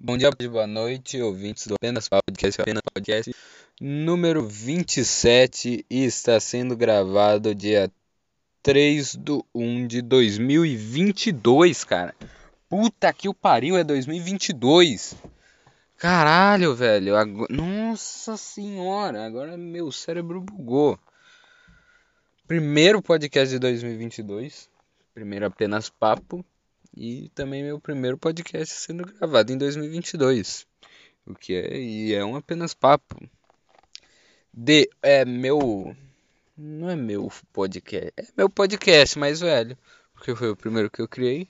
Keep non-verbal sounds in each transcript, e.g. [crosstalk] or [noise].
Bom dia, boa noite, ouvintes do Apenas Podcast, Apenas Podcast número 27 e está sendo gravado dia 3 do 1 de 2022, cara. Puta que o pariu, é 2022. Caralho, velho. Nossa senhora, agora meu cérebro bugou. Primeiro podcast de 2022. Primeiro apenas papo. E também meu primeiro podcast sendo gravado em 2022. O que é, e é um apenas papo. De, é meu. Não é meu podcast. É meu podcast mais velho. Porque foi o primeiro que eu criei.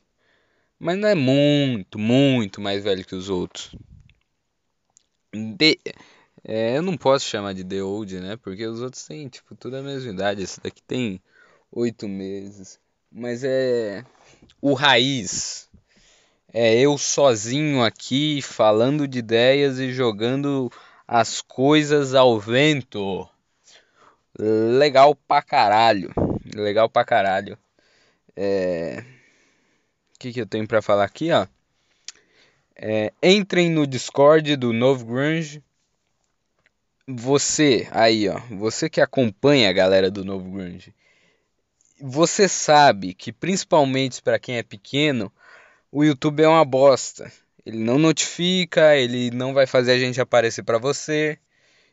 Mas não é muito, muito mais velho que os outros. The, é, eu não posso chamar de The Old, né? Porque os outros têm, tipo, tudo a mesma idade. Esse daqui tem oito meses. Mas é. O raiz. É eu sozinho aqui falando de ideias e jogando as coisas ao vento. Legal pra caralho. Legal pra caralho. É o que, que eu tenho para falar aqui, ó? É, entrem no Discord do Novo Grunge. Você aí, ó, você que acompanha a galera do Novo Grunge, você sabe que principalmente para quem é pequeno, o YouTube é uma bosta. Ele não notifica, ele não vai fazer a gente aparecer para você.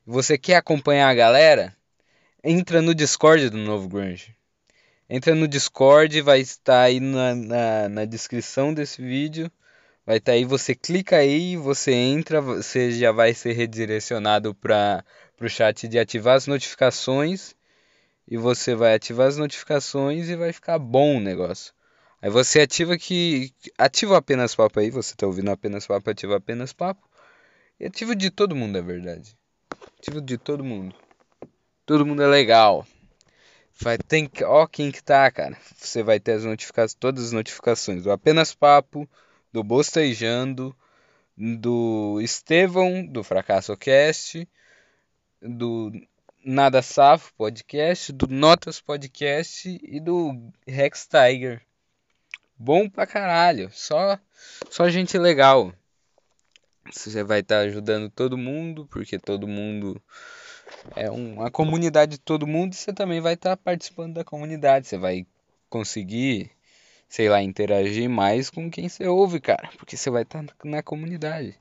Você quer acompanhar a galera? Entra no Discord do Novo Grunge. Entra no Discord, vai estar aí na, na, na descrição desse vídeo. Vai estar aí, você clica aí, você entra, você já vai ser redirecionado para o chat de ativar as notificações. E você vai ativar as notificações e vai ficar bom o negócio. Aí você ativa que. Ativa apenas papo aí, você tá ouvindo apenas papo, ativa apenas papo. E ativa de todo mundo, é verdade. Ativa de todo mundo. Todo mundo é legal. Vai, tem que, ó quem que tá, cara. Você vai ter as notificações, todas as notificações do Apenas Papo, do Bostejando, do Estevão, do Fracasso Cast, do Nada Safo Podcast, do Notas Podcast e do Rex Tiger. Bom pra caralho, só só gente legal. Você vai estar tá ajudando todo mundo, porque todo mundo é uma comunidade de todo mundo você também vai estar tá participando da comunidade. Você vai conseguir, sei lá, interagir mais com quem você ouve, cara, porque você vai estar tá na comunidade.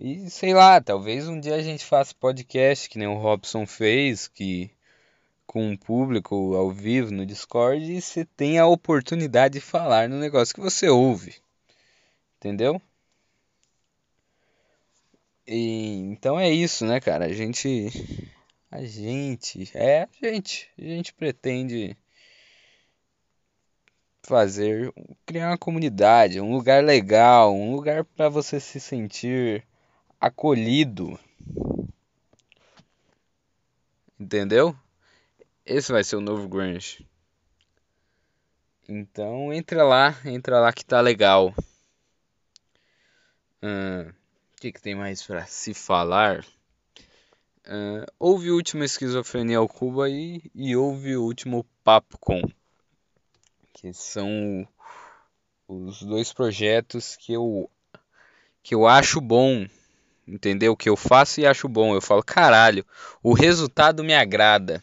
E sei lá, talvez um dia a gente faça podcast que nem o Robson fez, que com o público ao vivo no Discord e você tem a oportunidade de falar no negócio que você ouve. Entendeu? E, então é isso, né, cara? A gente a gente, é a gente, a gente pretende fazer, criar uma comunidade, um lugar legal, um lugar para você se sentir acolhido. Entendeu? Esse vai ser o novo Grunge. Então entra lá, entra lá que tá legal. O que, que tem mais para se falar? Uh, houve o último Esquizofrenia ao Cuba e, e houve o último Papo Com, que são os dois projetos que eu, que eu acho bom, entendeu? Que eu faço e acho bom. Eu falo, caralho, o resultado me agrada.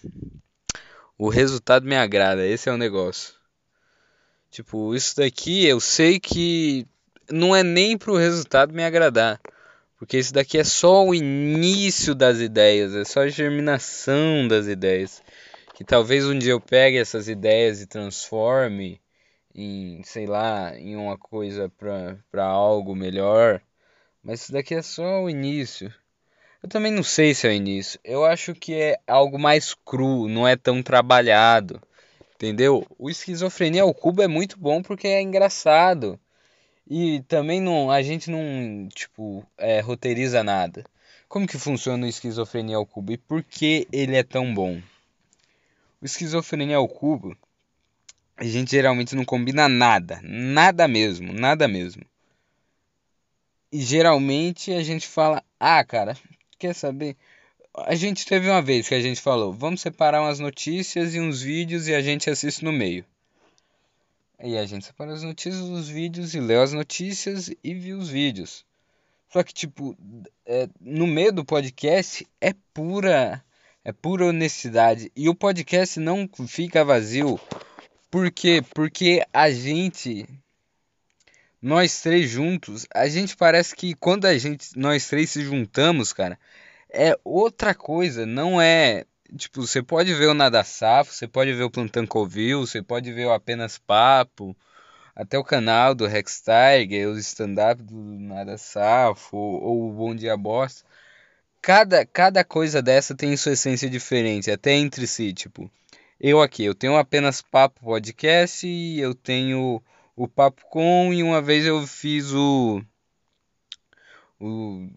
O resultado me agrada, esse é o negócio. Tipo, isso daqui eu sei que não é nem pro resultado me agradar. Porque isso daqui é só o início das ideias, é só a germinação das ideias. Que talvez um dia eu pegue essas ideias e transforme em, sei lá, em uma coisa para algo melhor. Mas isso daqui é só o início. Eu também não sei se é o início. Eu acho que é algo mais cru, não é tão trabalhado. Entendeu? O esquizofrenia ao cubo é muito bom porque é engraçado. E também não, a gente não, tipo, é, roteiriza nada. Como que funciona o Esquizofrenia ao Cubo e por que ele é tão bom? O Esquizofrenia ao Cubo, a gente geralmente não combina nada, nada mesmo, nada mesmo. E geralmente a gente fala, ah, cara, quer saber? A gente teve uma vez que a gente falou, vamos separar umas notícias e uns vídeos e a gente assiste no meio. E a gente separa as notícias dos vídeos e leu as notícias e viu os vídeos. Só que, tipo, é, no meio do podcast é pura. É pura honestidade. E o podcast não fica vazio. Por quê? Porque a gente. Nós três juntos, a gente parece que quando a gente. Nós três se juntamos, cara. É outra coisa. Não é. Tipo, você pode ver o Nada Safo, você pode ver o Plantão Covil, você pode ver o Apenas Papo até o canal do Rex Tiger, os stand-up do Nada Safo, ou o Bom Dia Bosta. Cada, cada coisa dessa tem sua essência diferente, até entre si, tipo. Eu aqui, eu tenho apenas Papo Podcast e eu tenho o Papo Com e uma vez eu fiz o o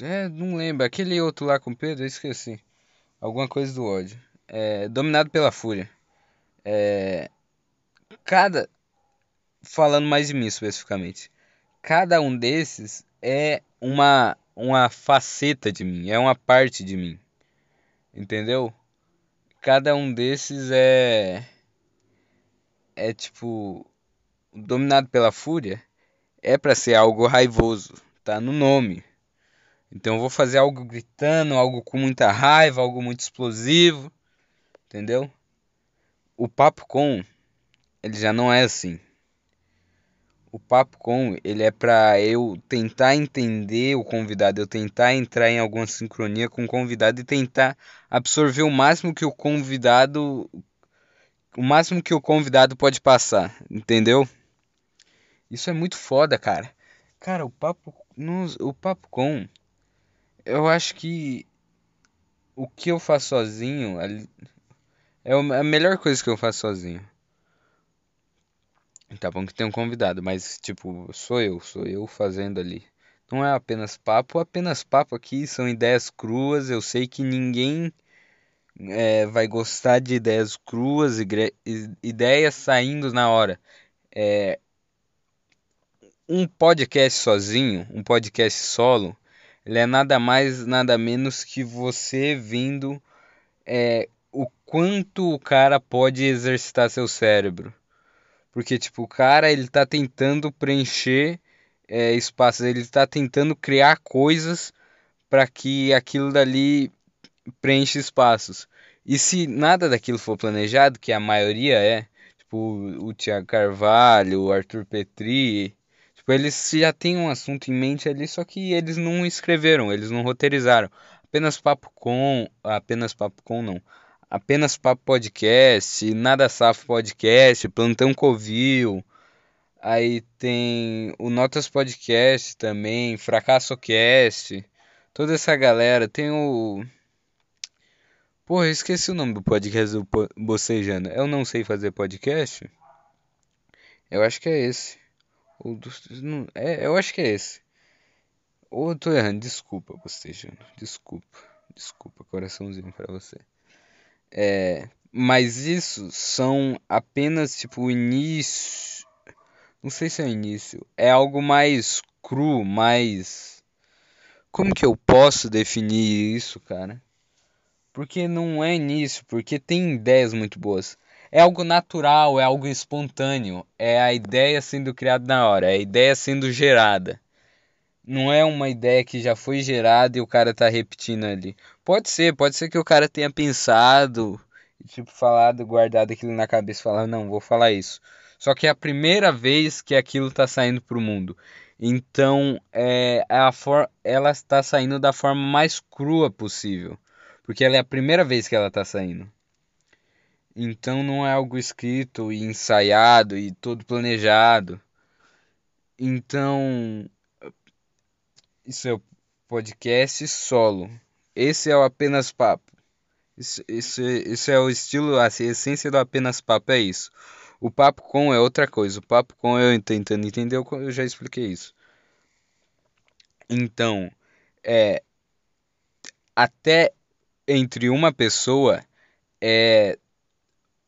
é, não lembro, aquele outro lá com o Pedro, eu esqueci. Alguma coisa do ódio. É, dominado pela fúria. É, cada falando mais de mim especificamente. Cada um desses é uma uma faceta de mim, é uma parte de mim. Entendeu? Cada um desses é é tipo dominado pela fúria é para ser algo raivoso, tá no nome. Então eu vou fazer algo gritando, algo com muita raiva, algo muito explosivo, entendeu? O papo com ele já não é assim o papo com ele é para eu tentar entender o convidado, eu tentar entrar em alguma sincronia com o convidado e tentar absorver o máximo que o convidado o máximo que o convidado pode passar, entendeu? Isso é muito foda, cara. Cara, o papo no, o papo com eu acho que o que eu faço sozinho é a melhor coisa que eu faço sozinho. Tá bom que tem um convidado, mas tipo, sou eu, sou eu fazendo ali. Não é apenas papo, apenas papo aqui são ideias cruas. Eu sei que ninguém é, vai gostar de ideias cruas, ideias saindo na hora. É, um podcast sozinho, um podcast solo, ele é nada mais, nada menos que você vindo é, o quanto o cara pode exercitar seu cérebro. Porque, tipo, o cara, ele tá tentando preencher é, espaços, ele tá tentando criar coisas para que aquilo dali preencha espaços. E se nada daquilo for planejado, que a maioria é, tipo, o Tiago Carvalho, o Arthur Petri, tipo, eles já têm um assunto em mente ali, só que eles não escreveram, eles não roteirizaram. Apenas papo com, apenas papo com não Apenas Papo Podcast, Nada Safo Podcast, Plantão Covil. Aí tem o Notas Podcast também, Fracasso Cast. Toda essa galera. Tem o. Porra, eu esqueci o nome do podcast do Bocejando. Eu não sei fazer podcast? Eu acho que é esse. Ou do... é, eu acho que é esse. Ou eu tô errando, desculpa, Bocejando. Desculpa. Desculpa, coraçãozinho pra você. É, mas isso são apenas tipo o início. Não sei se é o início. É algo mais cru, mais. Como que eu posso definir isso, cara? Porque não é início, porque tem ideias muito boas. É algo natural, é algo espontâneo. É a ideia sendo criada na hora, é a ideia sendo gerada. Não é uma ideia que já foi gerada e o cara tá repetindo ali. Pode ser, pode ser que o cara tenha pensado tipo falado, guardado aquilo na cabeça, falar, não, vou falar isso. Só que é a primeira vez que aquilo tá saindo pro mundo. Então, é, a for ela está saindo da forma mais crua possível, porque ela é a primeira vez que ela está saindo. Então não é algo escrito e ensaiado e todo planejado. Então, isso é o podcast solo. Esse é o apenas papo. Isso, isso, isso é o estilo, a essência do apenas papo é isso. O papo com é outra coisa. O papo com eu tentando entender, eu já expliquei isso. Então, é até entre uma pessoa é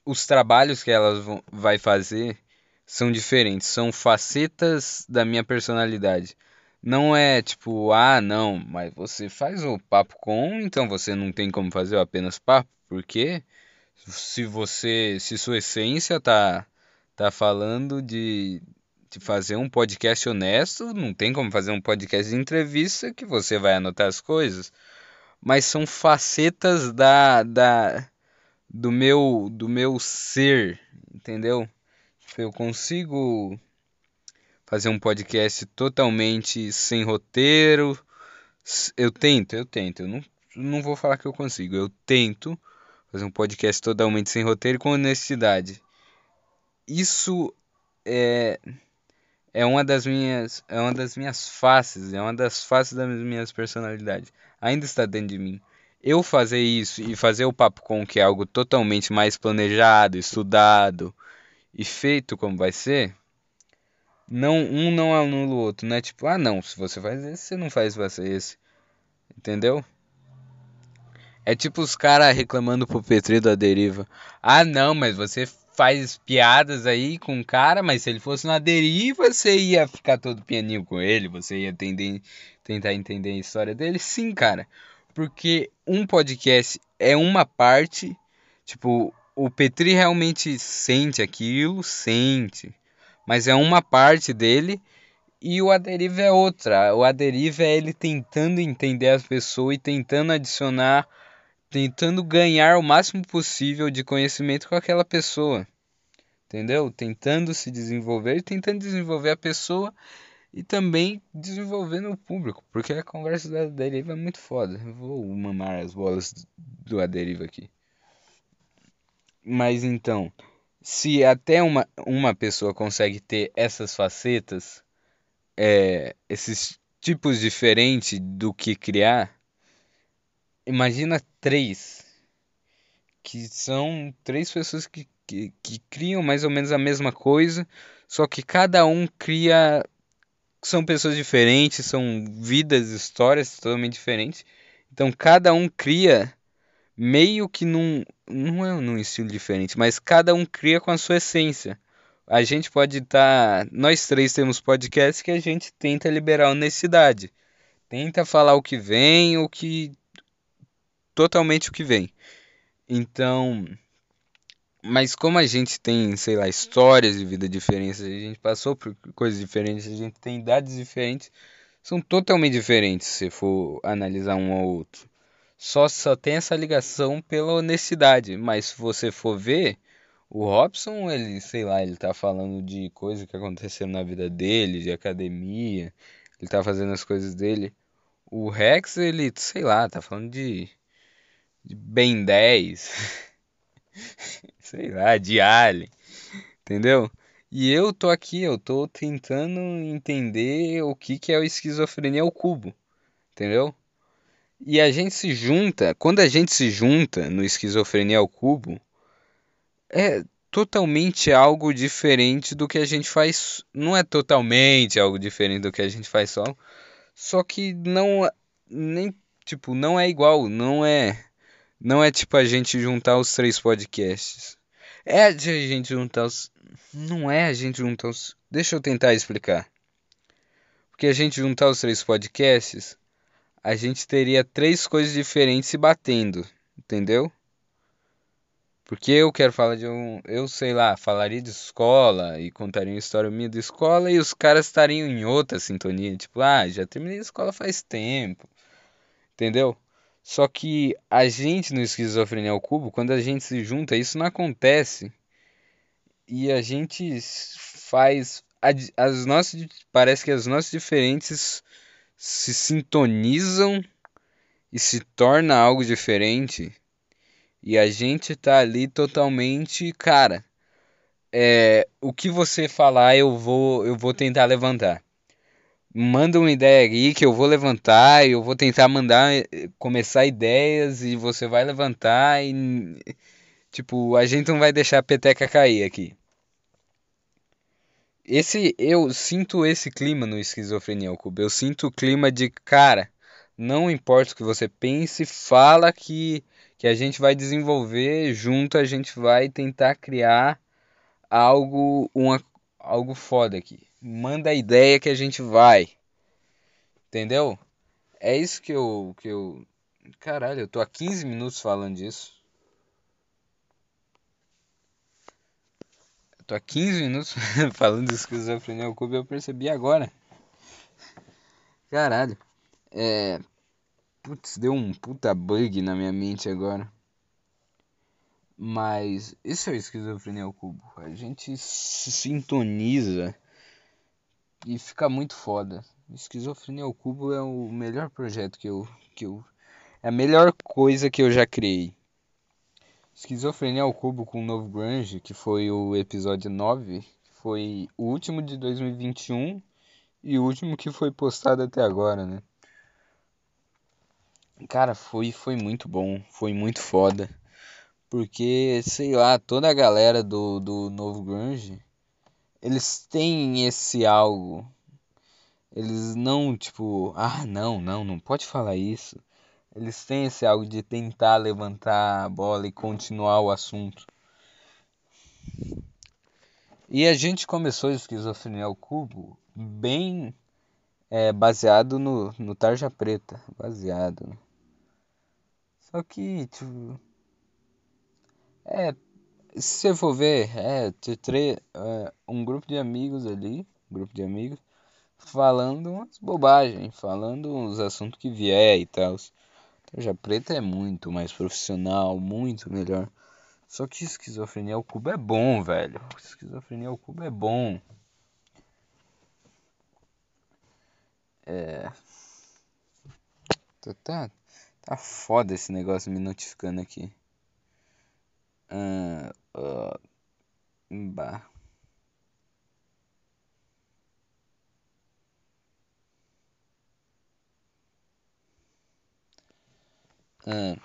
os trabalhos que ela vai fazer são diferentes, são facetas da minha personalidade. Não é tipo, ah, não, mas você faz o papo com, então você não tem como fazer apenas papo, porque se você, se sua essência tá tá falando de de fazer um podcast honesto, não tem como fazer um podcast de entrevista que você vai anotar as coisas, mas são facetas da, da do meu do meu ser, entendeu? Eu consigo fazer um podcast totalmente sem roteiro. Eu tento, eu tento. Eu não, não vou falar que eu consigo. Eu tento fazer um podcast totalmente sem roteiro e com honestidade. Isso é é uma das minhas é uma das minhas faces, é uma das faces das minhas personalidades. Ainda está dentro de mim. Eu fazer isso e fazer o papo com que é algo totalmente mais planejado, estudado e feito como vai ser, não um não anula o outro, não é tipo, ah não, se você faz esse, você não faz você esse. Entendeu? É tipo os caras reclamando pro Petri da deriva. Ah não, mas você faz piadas aí com o cara, mas se ele fosse na deriva, você ia ficar todo pianinho com ele, você ia entender, tentar entender a história dele. Sim, cara. Porque um podcast é uma parte, tipo, o Petri realmente sente aquilo, sente, mas é uma parte dele e o Aderiva é outra. O Aderiva é ele tentando entender as pessoas e tentando adicionar tentando ganhar o máximo possível de conhecimento com aquela pessoa. Entendeu? Tentando se desenvolver, tentando desenvolver a pessoa e também desenvolvendo o público, porque a conversa da deriva é muito foda. Vou mamar as bolas do Aderiva aqui. Mas então, se até uma, uma pessoa consegue ter essas facetas, é, esses tipos diferentes do que criar, imagina três, que são três pessoas que, que, que criam mais ou menos a mesma coisa, só que cada um cria. São pessoas diferentes, são vidas, histórias totalmente diferentes. Então cada um cria meio que num. Não é num estilo diferente, mas cada um cria com a sua essência. A gente pode estar. Tá, nós três temos podcasts que a gente tenta liberar honestidade. Tenta falar o que vem, o que totalmente o que vem. Então, mas como a gente tem, sei lá, histórias de vida diferentes, a gente passou por coisas diferentes, a gente tem idades diferentes, são totalmente diferentes se for analisar um ao outro. Só só tem essa ligação pela honestidade, mas se você for ver, o Robson, ele, sei lá, ele tá falando de coisas que aconteceram na vida dele, de academia, ele tá fazendo as coisas dele. O Rex, ele, sei lá, tá falando de de Ben 10, [laughs] [laughs] sei lá, de Alien, entendeu? E eu tô aqui, eu tô tentando entender o que, que é o esquizofrenia ao cubo, entendeu? E a gente se junta, quando a gente se junta no esquizofrenia ao cubo, é totalmente algo diferente do que a gente faz. Não é totalmente algo diferente do que a gente faz só. Só que não nem tipo, não é igual, não é não é tipo a gente juntar os três podcasts. É a gente juntar os. Não é a gente juntar os. Deixa eu tentar explicar. Porque a gente juntar os três podcasts, a gente teria três coisas diferentes se batendo. Entendeu? Porque eu quero falar de um. Eu sei lá, falaria de escola e contaria uma história minha da escola e os caras estariam em outra sintonia. Tipo, ah, já terminei a escola faz tempo. Entendeu? Só que a gente no Esquizofrenia ao Cubo, quando a gente se junta, isso não acontece. E a gente faz. As nossas. Parece que as nossas diferentes se sintonizam e se torna algo diferente. E a gente tá ali totalmente. Cara, é, o que você falar eu vou, eu vou tentar levantar manda uma ideia aí que eu vou levantar, eu vou tentar mandar eh, começar ideias e você vai levantar e tipo, a gente não vai deixar a peteca cair aqui. Esse eu sinto esse clima no esquizofrenia cubo. Eu sinto o clima de cara, não importa o que você pense, fala que que a gente vai desenvolver junto, a gente vai tentar criar algo uma algo foda aqui manda a ideia que a gente vai. Entendeu? É isso que eu que eu Caralho, eu tô há 15 minutos falando disso. Tô há 15 minutos [laughs] falando de esquizofrenia ao cubo e eu percebi agora. Caralho. É. Putz, deu um puta bug na minha mente agora. Mas isso é esquizofrenia ao cubo. A gente se sintoniza e fica muito foda. Esquizofrenia ao cubo é o melhor projeto que eu, que eu. É a melhor coisa que eu já criei. Esquizofrenia ao cubo com o novo Grunge, que foi o episódio 9, foi o último de 2021 e o último que foi postado até agora, né? Cara, foi, foi muito bom, foi muito foda. Porque, sei lá, toda a galera do, do novo grunge, eles têm esse algo. Eles não, tipo, ah, não, não, não pode falar isso. Eles têm esse algo de tentar levantar a bola e continuar o assunto. E a gente começou a esquizofrenia ao cubo bem é, baseado no, no Tarja Preta. Baseado. Né? Só que, tipo. É. Se você for ver, é, tre é, um grupo de amigos ali, grupo de amigos, falando umas bobagens, falando uns assuntos que vier e tal. Tarja Preta é muito mais profissional, muito melhor. Só que esquizofrenia ao cubo é bom, velho. Esquizofrenia ao cubo é bom. É. Tá, tá, tá foda esse negócio me notificando aqui. Ah, uh, bah. Ah.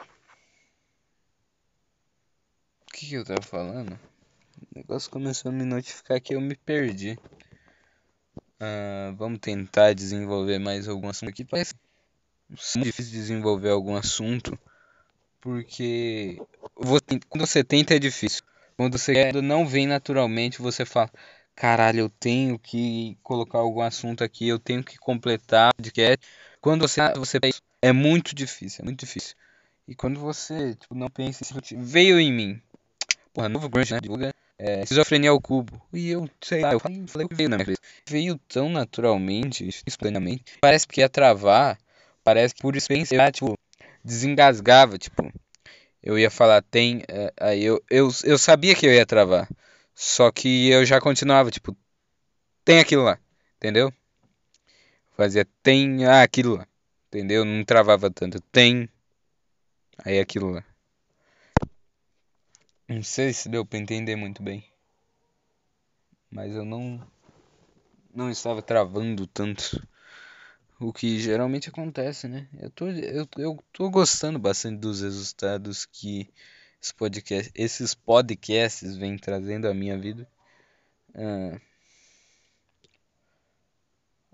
O que, que eu tava falando? O negócio começou a me notificar que eu me perdi. Uh, vamos tentar desenvolver mais algum assunto aqui. Parece muito difícil desenvolver algum assunto. Porque você, quando você tenta é difícil. Quando você quer, não vem naturalmente, você fala: Caralho, eu tenho que colocar algum assunto aqui, eu tenho que completar o podcast. Quando você, você é muito difícil, é muito difícil. E quando você tipo, não pensa, veio em mim. Porra, novo grunge, né? Divulga é, esquizofrenia ao cubo. E eu, sei lá, eu falei, falei veio na minha cabeça. Veio tão naturalmente, espontaneamente. Parece que ia travar, parece que por experiência, tipo, desengasgava, tipo. Eu ia falar, tem. É, aí eu, eu, eu sabia que eu ia travar. Só que eu já continuava, tipo, tem aquilo lá, entendeu? Fazia, tem ah, aquilo lá, entendeu? Não travava tanto, tem. Aí aquilo lá. Não sei se deu para entender muito bem. Mas eu não não estava travando tanto. O que geralmente acontece, né? Eu tô, eu, eu tô gostando bastante dos resultados que esse podcast, esses podcasts vêm trazendo à minha vida. Ah,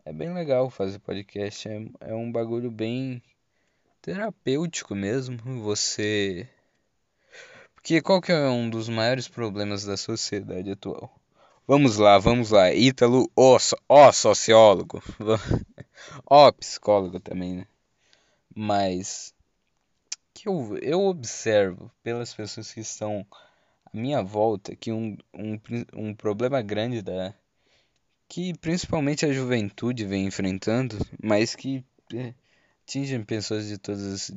é bem legal fazer podcast. É, é um bagulho bem terapêutico mesmo. Você que qual que é um dos maiores problemas da sociedade atual? Vamos lá, vamos lá. Ítalo, ó, ó sociólogo. [laughs] ó psicólogo também, né? Mas que eu, eu observo pelas pessoas que estão à minha volta que um, um, um problema grande da que principalmente a juventude vem enfrentando, mas que é, atingem pessoas de todas as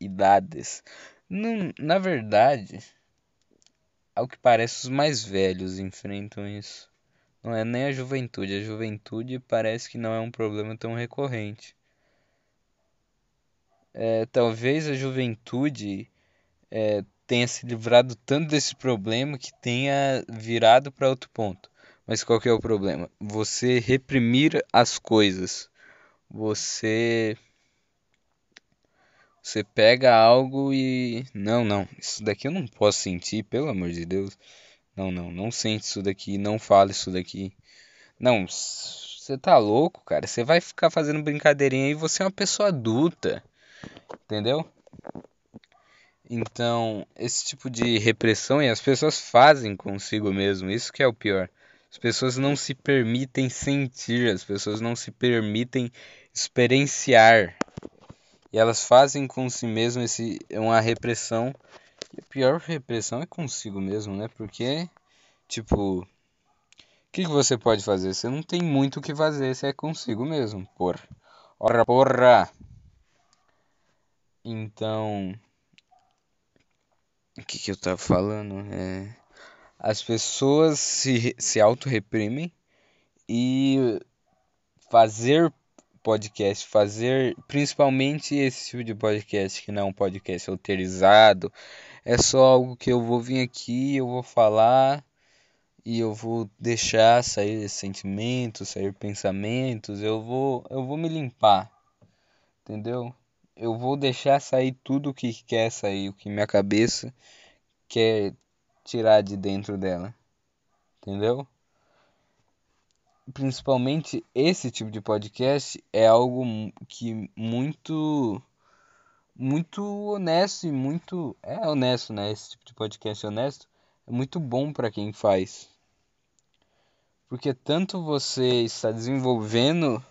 idades. Não, na verdade, ao que parece, os mais velhos enfrentam isso. Não é nem a juventude. A juventude parece que não é um problema tão recorrente. É, talvez a juventude é, tenha se livrado tanto desse problema que tenha virado para outro ponto. Mas qual que é o problema? Você reprimir as coisas. Você você pega algo e. Não, não, isso daqui eu não posso sentir, pelo amor de Deus. Não, não, não sente isso daqui, não fala isso daqui. Não, você tá louco, cara. Você vai ficar fazendo brincadeirinha e você é uma pessoa adulta. Entendeu? Então, esse tipo de repressão e as pessoas fazem consigo mesmo, isso que é o pior. As pessoas não se permitem sentir, as pessoas não se permitem experienciar. E elas fazem com si mesmo esse, uma repressão. E a pior repressão é consigo mesmo, né? Porque, tipo, que, que você pode fazer? Você não tem muito o que fazer, você é consigo mesmo, porra. Ora, porra! Então. O que, que eu tava falando? É. As pessoas se, se auto-reprimem e fazer podcast, fazer principalmente esse tipo de podcast que não é um podcast autorizado, é só algo que eu vou vir aqui, eu vou falar e eu vou deixar sair sentimentos, sair pensamentos, eu vou eu vou me limpar. Entendeu? Eu vou deixar sair tudo o que quer sair, o que minha cabeça quer tirar de dentro dela. Entendeu? Principalmente esse tipo de podcast é algo que muito muito honesto e muito é honesto, né? Esse tipo de podcast honesto é muito bom para quem faz. Porque tanto você está desenvolvendo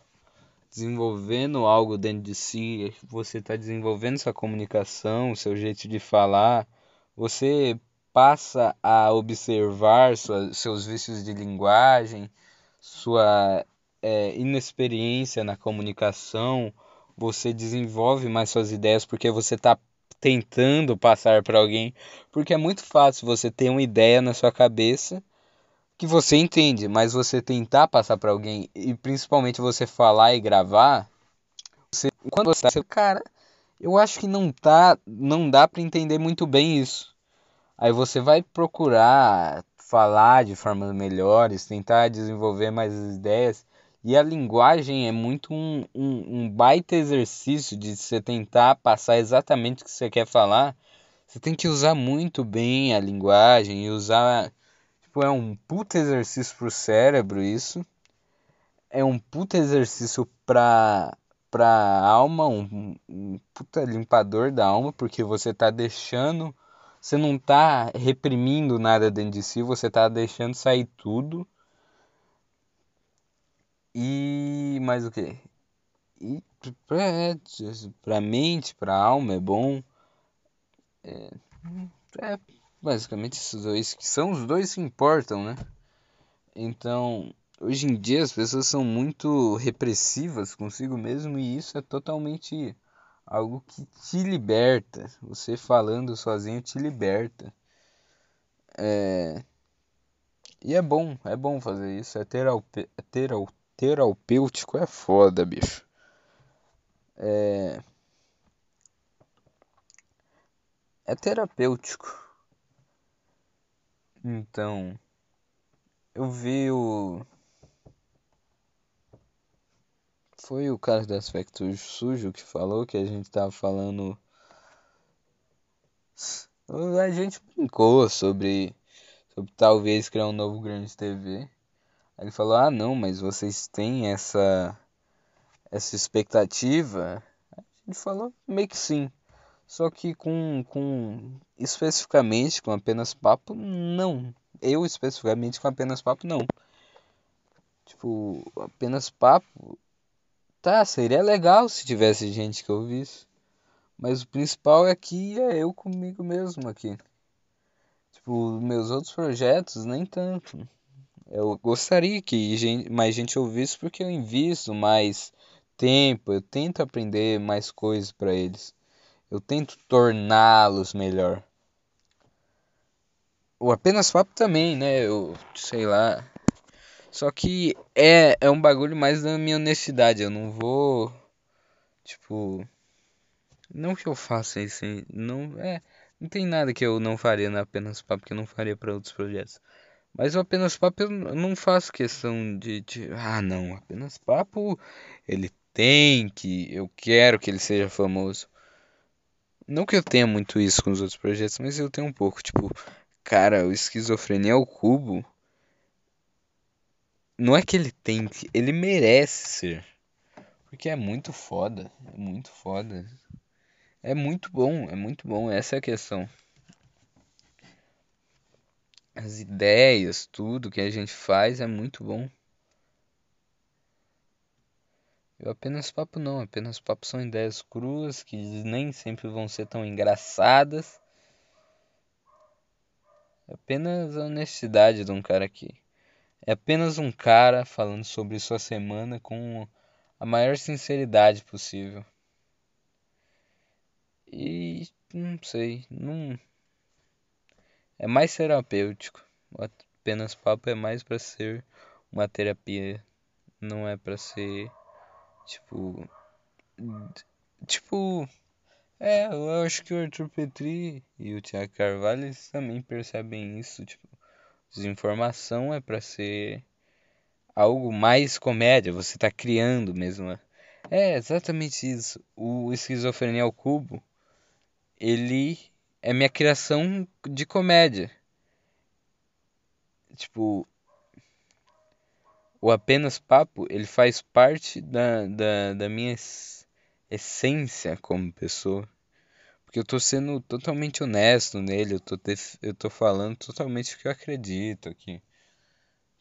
desenvolvendo algo dentro de si, você está desenvolvendo sua comunicação, seu jeito de falar, você passa a observar sua, seus vícios de linguagem, sua é, inexperiência na comunicação, você desenvolve mais suas ideias porque você está tentando passar para alguém, porque é muito fácil você ter uma ideia na sua cabeça que você entende, mas você tentar passar para alguém e principalmente você falar e gravar, você, quando você tá, cara, eu acho que não tá, não dá para entender muito bem isso. Aí você vai procurar falar de formas melhores, tentar desenvolver mais ideias. E a linguagem é muito um, um, um baita exercício de você tentar passar exatamente o que você quer falar. Você tem que usar muito bem a linguagem e usar Tipo, é um puta exercício pro cérebro isso. É um puta exercício pra, pra alma, um, um puta limpador da alma, porque você tá deixando. Você não tá reprimindo nada dentro de si, você tá deixando sair tudo. E mais o que? E pra mente, pra alma é bom. É, é basicamente esses dois, que são os dois que importam, né? Então, hoje em dia as pessoas são muito repressivas consigo mesmo e isso é totalmente algo que te liberta. Você falando sozinho te liberta. É... E é bom, é bom fazer isso. É, teraupe... é terau... terapêutico, é foda, bicho. É... É terapêutico. Então, eu vi o. Foi o cara do aspecto sujo que falou que a gente tava falando. A gente brincou sobre, sobre talvez criar um novo Grande TV. Aí ele falou: Ah, não, mas vocês têm essa, essa expectativa? A gente falou meio que sim. Só que com, com especificamente com apenas papo, não. Eu especificamente com apenas papo, não. Tipo, apenas papo. Tá, seria legal se tivesse gente que ouvisse. Mas o principal é que é eu comigo mesmo aqui. Tipo, meus outros projetos, nem tanto. Eu gostaria que gente, mais gente ouvisse porque eu invisto mais tempo, eu tento aprender mais coisas para eles. Eu tento torná-los melhor. O apenas papo também, né? Eu sei lá. Só que é, é um bagulho mais da minha honestidade. Eu não vou. Tipo. Não que eu faça isso. Não, é, não tem nada que eu não faria no apenas papo que eu não faria para outros projetos. Mas o apenas papo eu não faço questão de, de. Ah, não. Apenas papo. Ele tem que. Eu quero que ele seja famoso. Não que eu tenha muito isso com os outros projetos, mas eu tenho um pouco. Tipo, cara, o Esquizofrenia ao Cubo. Não é que ele tem que. Ele merece ser. Porque é muito foda. É muito foda. É muito bom. É muito bom. Essa é a questão. As ideias, tudo que a gente faz é muito bom. Eu apenas papo não, apenas papo são ideias cruas que nem sempre vão ser tão engraçadas. Apenas a honestidade de um cara que É apenas um cara falando sobre sua semana com a maior sinceridade possível. E não sei, não é mais terapêutico. Apenas papo é mais para ser uma terapia, não é para ser tipo tipo é, eu acho que o Arthur Petri e o Tiago Carvalho também percebem isso, tipo, desinformação é para ser algo mais comédia, você tá criando mesmo. É exatamente isso. O Esquizofrenia ao Cubo, ele é minha criação de comédia. Tipo, o apenas papo, ele faz parte da, da, da minha essência como pessoa. Porque eu tô sendo totalmente honesto nele, eu tô, eu tô falando totalmente o que eu acredito aqui.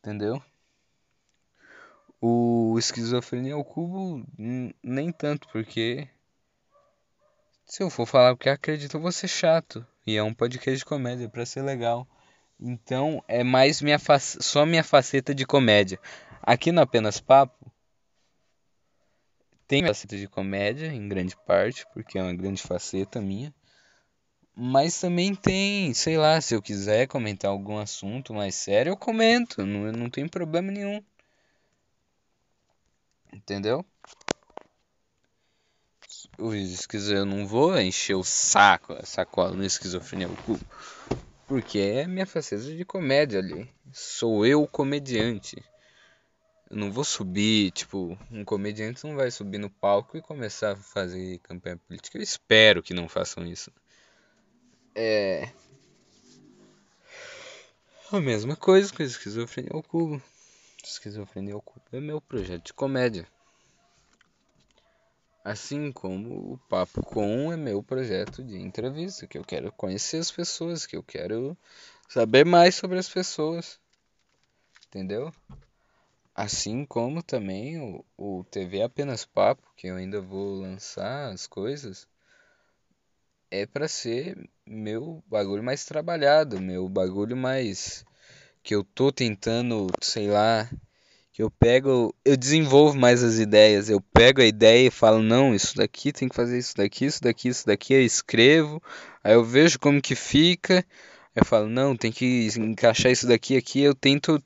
Entendeu? O Esquizofrenia ao Cubo, nem tanto, porque se eu for falar o que acredito, eu vou ser chato. E é um podcast de comédia para ser legal. Então é mais minha só minha faceta de comédia. Aqui no Apenas Papo tem faceta de comédia em grande parte, porque é uma grande faceta minha. Mas também tem, sei lá, se eu quiser comentar algum assunto mais sério, eu comento, não, não tem problema nenhum. Entendeu? O esquizo, eu não vou encher o saco, a sacola no esquizofrenia o cu. Porque é minha faceta de comédia ali. Sou eu comediante. Eu não vou subir, tipo, um comediante não vai subir no palco e começar a fazer campanha política. Eu espero que não façam isso. É. A mesma coisa com esquizofrenia ao cubo. Esquizofrenia ao cubo é meu projeto de comédia. Assim como o Papo Com é meu projeto de entrevista, que eu quero conhecer as pessoas, que eu quero saber mais sobre as pessoas. Entendeu? Assim como também o, o TV Apenas Papo, que eu ainda vou lançar as coisas, é para ser meu bagulho mais trabalhado, meu bagulho mais que eu tô tentando, sei lá, que eu pego, eu desenvolvo mais as ideias, eu pego a ideia e falo, não, isso daqui tem que fazer isso daqui, isso daqui, isso daqui, eu escrevo, aí eu vejo como que fica, eu falo, não, tem que encaixar isso daqui aqui, eu tento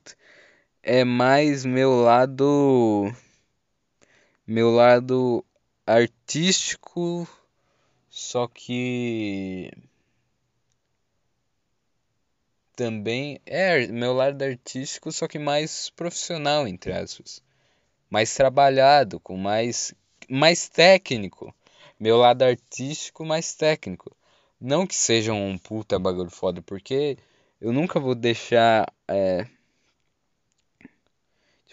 é mais meu lado meu lado artístico, só que também é meu lado artístico, só que mais profissional entre aspas, mais trabalhado, com mais mais técnico. Meu lado artístico mais técnico. Não que seja um puta bagulho foda, porque eu nunca vou deixar é,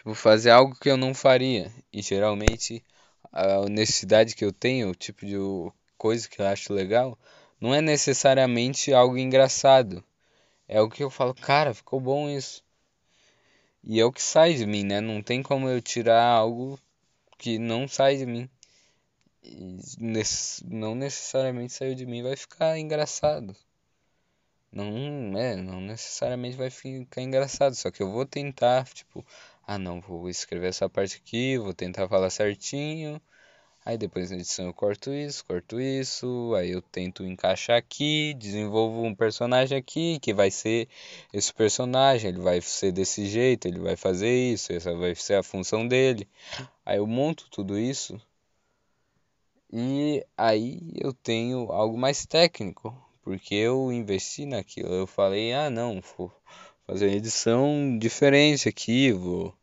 tipo, fazer algo que eu não faria. E geralmente a honestidade que eu tenho, o tipo de coisa que eu acho legal, não é necessariamente algo engraçado. É o que eu falo, cara, ficou bom isso. E é o que sai de mim, né? Não tem como eu tirar algo que não sai de mim. E não necessariamente saiu de mim vai ficar engraçado. Não, é, não necessariamente vai ficar engraçado, só que eu vou tentar, tipo, ah não, vou escrever essa parte aqui, vou tentar falar certinho. Aí depois na edição eu corto isso, corto isso, aí eu tento encaixar aqui, desenvolvo um personagem aqui que vai ser esse personagem, ele vai ser desse jeito, ele vai fazer isso, essa vai ser a função dele. Aí eu monto tudo isso e aí eu tenho algo mais técnico, porque eu investi naquilo. Eu falei, ah não, fazer uma edição diferente aqui, vou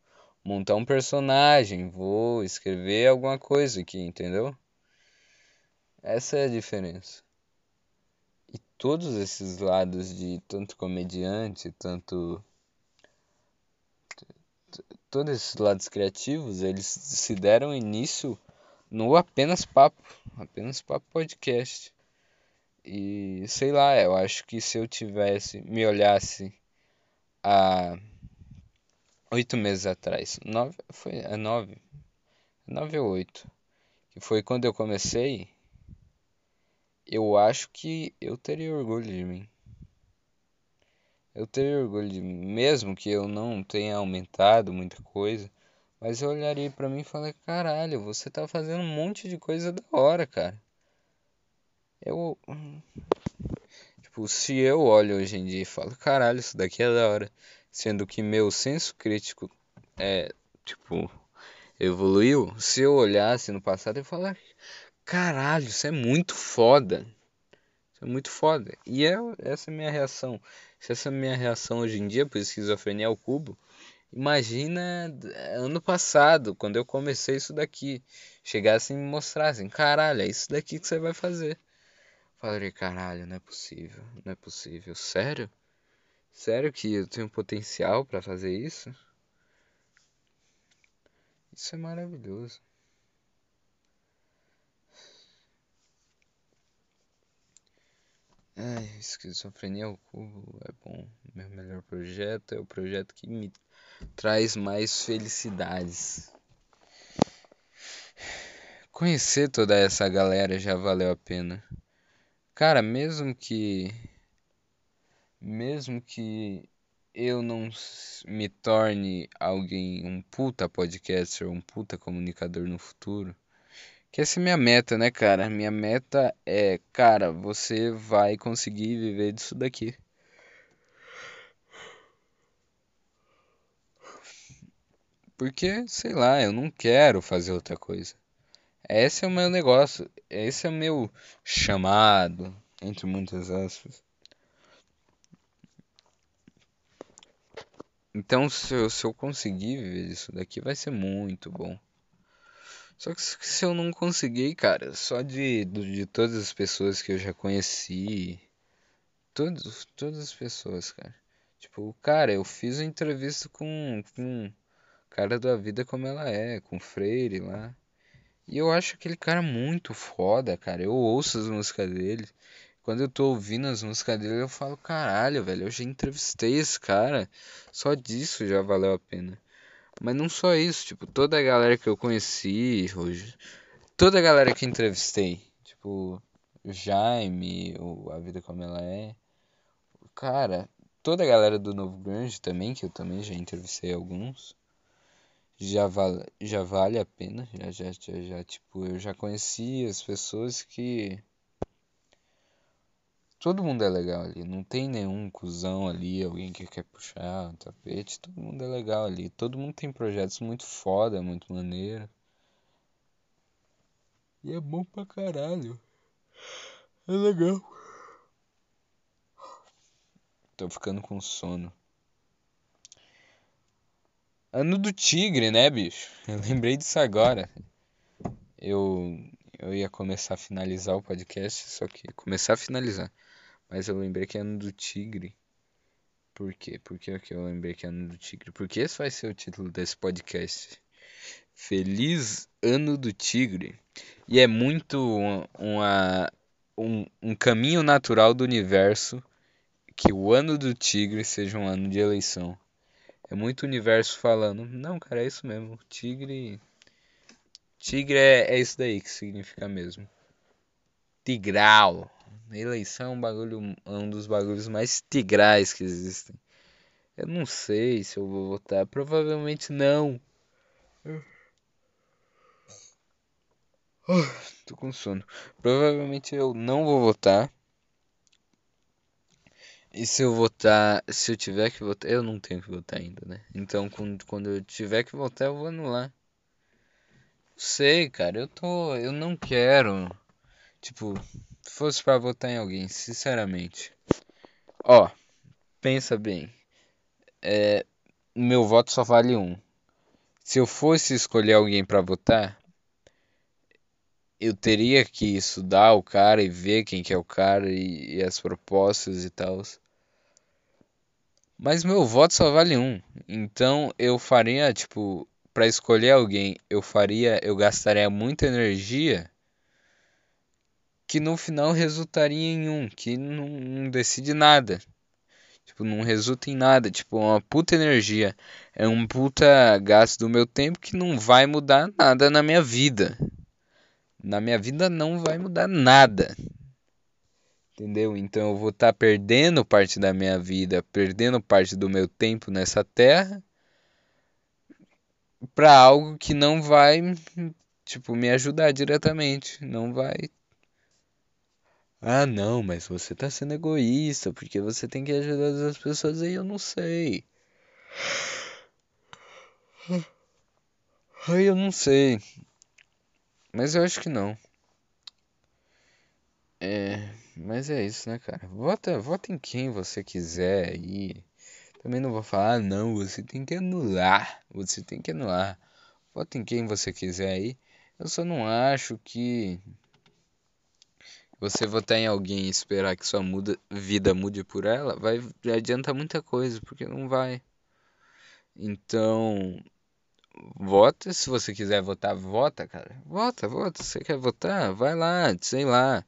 montar um personagem, vou escrever alguma coisa aqui, entendeu? Essa é a diferença. E todos esses lados de tanto comediante, tanto todos esses lados criativos, eles se deram início no apenas papo, apenas papo podcast. E sei lá, eu acho que se eu tivesse me olhasse há oito meses atrás. Nove, foi, é nove. Nove ou oito. Que foi quando eu comecei. Eu acho que eu teria orgulho de mim. Eu teria orgulho de mim, mesmo que eu não tenha aumentado muita coisa. Mas eu olharia para mim e falei, caralho, você tá fazendo um monte de coisa da hora, cara. Eu. Tipo, se eu olho hoje em dia e falo, caralho, isso daqui é da hora. Sendo que meu senso crítico é, tipo, evoluiu. Se eu olhasse no passado e falar, caralho, isso é muito foda. Isso é muito foda. E é, essa é a minha reação. Se essa é a minha reação hoje em dia por esquizofrenia ao cubo, imagina ano passado, quando eu comecei isso daqui. Chegassem e me mostrassem, caralho, é isso daqui que você vai fazer. Falei, caralho, não é possível, não é possível. Sério? Sério que eu tenho potencial para fazer isso? Isso é maravilhoso. Ai, esquizofrenia ao cubo é bom. Meu melhor projeto é o projeto que me traz mais felicidades. Conhecer toda essa galera já valeu a pena. Cara, mesmo que. Mesmo que eu não me torne alguém, um puta podcaster, um puta comunicador no futuro. Que essa é minha meta, né, cara? Minha meta é, cara, você vai conseguir viver disso daqui. Porque, sei lá, eu não quero fazer outra coisa. Esse é o meu negócio, esse é o meu chamado, entre muitas aspas. Então, se eu, se eu conseguir viver isso daqui, vai ser muito bom. Só que se eu não conseguir, cara, só de, de todas as pessoas que eu já conheci, todos, todas as pessoas, cara. Tipo, cara, eu fiz uma entrevista com, com o cara da vida como ela é, com o Freire lá. E eu acho aquele cara muito foda, cara. Eu ouço as músicas dele. Quando eu tô ouvindo as músicas dele, eu falo, caralho, velho, eu já entrevistei esse cara. Só disso já valeu a pena. Mas não só isso, tipo, toda a galera que eu conheci hoje, toda a galera que entrevistei, tipo, o Jaime, o A Vida Como Ela É, cara, toda a galera do Novo Grande também, que eu também já entrevistei alguns, já vale, já vale a pena, já, já, já, já, tipo, eu já conheci as pessoas que Todo mundo é legal ali, não tem nenhum cuzão ali, alguém que quer puxar o tapete, todo mundo é legal ali. Todo mundo tem projetos muito foda, muito maneiro. E é bom pra caralho. É legal. Tô ficando com sono. Ano do tigre, né, bicho? [laughs] Eu lembrei disso agora. Eu, eu ia começar a finalizar o podcast, só que começar a finalizar. Mas eu lembrei que é ano do tigre. Por quê? Por que eu lembrei que é ano do tigre? Porque esse vai ser o título desse podcast. Feliz Ano do Tigre. E é muito uma, um, um caminho natural do universo que o ano do tigre seja um ano de eleição. É muito universo falando. Não, cara, é isso mesmo. Tigre. Tigre é, é isso daí que significa mesmo. Tigral. Eleição é um bagulho, é um dos bagulhos mais tigrais que existem. Eu não sei se eu vou votar. Provavelmente não. tô com sono. Provavelmente eu não vou votar. E se eu votar, se eu tiver que votar, eu não tenho que votar ainda, né? Então quando, quando eu tiver que votar, eu vou anular. Sei, cara, eu tô, eu não quero. Tipo, se fosse para votar em alguém, sinceramente. Ó, pensa bem. É, meu voto só vale um. Se eu fosse escolher alguém para votar, eu teria que estudar o cara e ver quem que é o cara e, e as propostas e tal. Mas meu voto só vale um. Então eu faria, tipo, para escolher alguém, eu faria, eu gastaria muita energia que no final resultaria em um, que não, não decide nada. Tipo, não resulta em nada. Tipo, uma puta energia. É um puta gasto do meu tempo que não vai mudar nada na minha vida. Na minha vida não vai mudar nada. Entendeu? Então eu vou estar tá perdendo parte da minha vida, perdendo parte do meu tempo nessa terra para algo que não vai, tipo, me ajudar diretamente, não vai ah, não, mas você tá sendo egoísta, porque você tem que ajudar as pessoas aí, eu não sei. Ai, eu não sei. Mas eu acho que não. É, mas é isso, né, cara? Vota, vota em quem você quiser aí. Também não vou falar, ah, não, você tem que anular. Você tem que anular. Vota em quem você quiser aí. Eu só não acho que você votar em alguém e esperar que sua muda, vida mude por ela, vai adianta muita coisa, porque não vai. Então, vota, se você quiser votar, vota, cara. Vota, vota. Você quer votar? Vai lá, sei lá.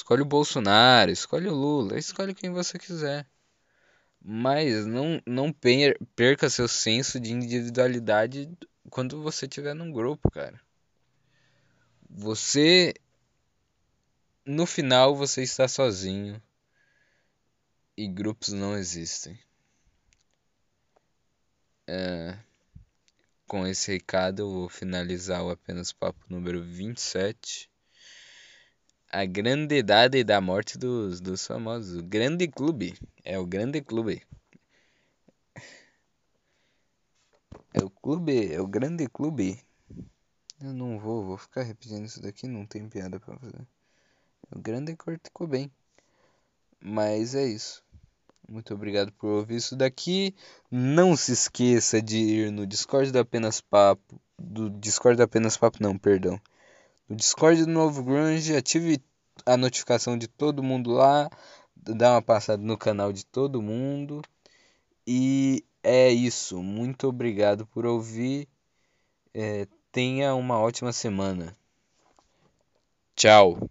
Escolhe o Bolsonaro, escolhe o Lula, escolhe quem você quiser. Mas não, não perca seu senso de individualidade quando você estiver num grupo, cara. Você no final você está sozinho e grupos não existem. É, com esse recado eu vou finalizar o apenas papo número 27. A grande idade da morte dos, dos famosos. O grande clube. É o grande clube. É o clube, é o grande clube. Eu não vou, vou ficar repetindo isso daqui, não tem piada pra fazer. O grande Kurt bem, Mas é isso. Muito obrigado por ouvir isso daqui. Não se esqueça de ir no Discord do Apenas Papo. Do Discord do Apenas Papo, não, perdão. No Discord do Novo Grunge, ative a notificação de todo mundo lá. Dá uma passada no canal de todo mundo. E é isso. Muito obrigado por ouvir. É, tenha uma ótima semana. Tchau.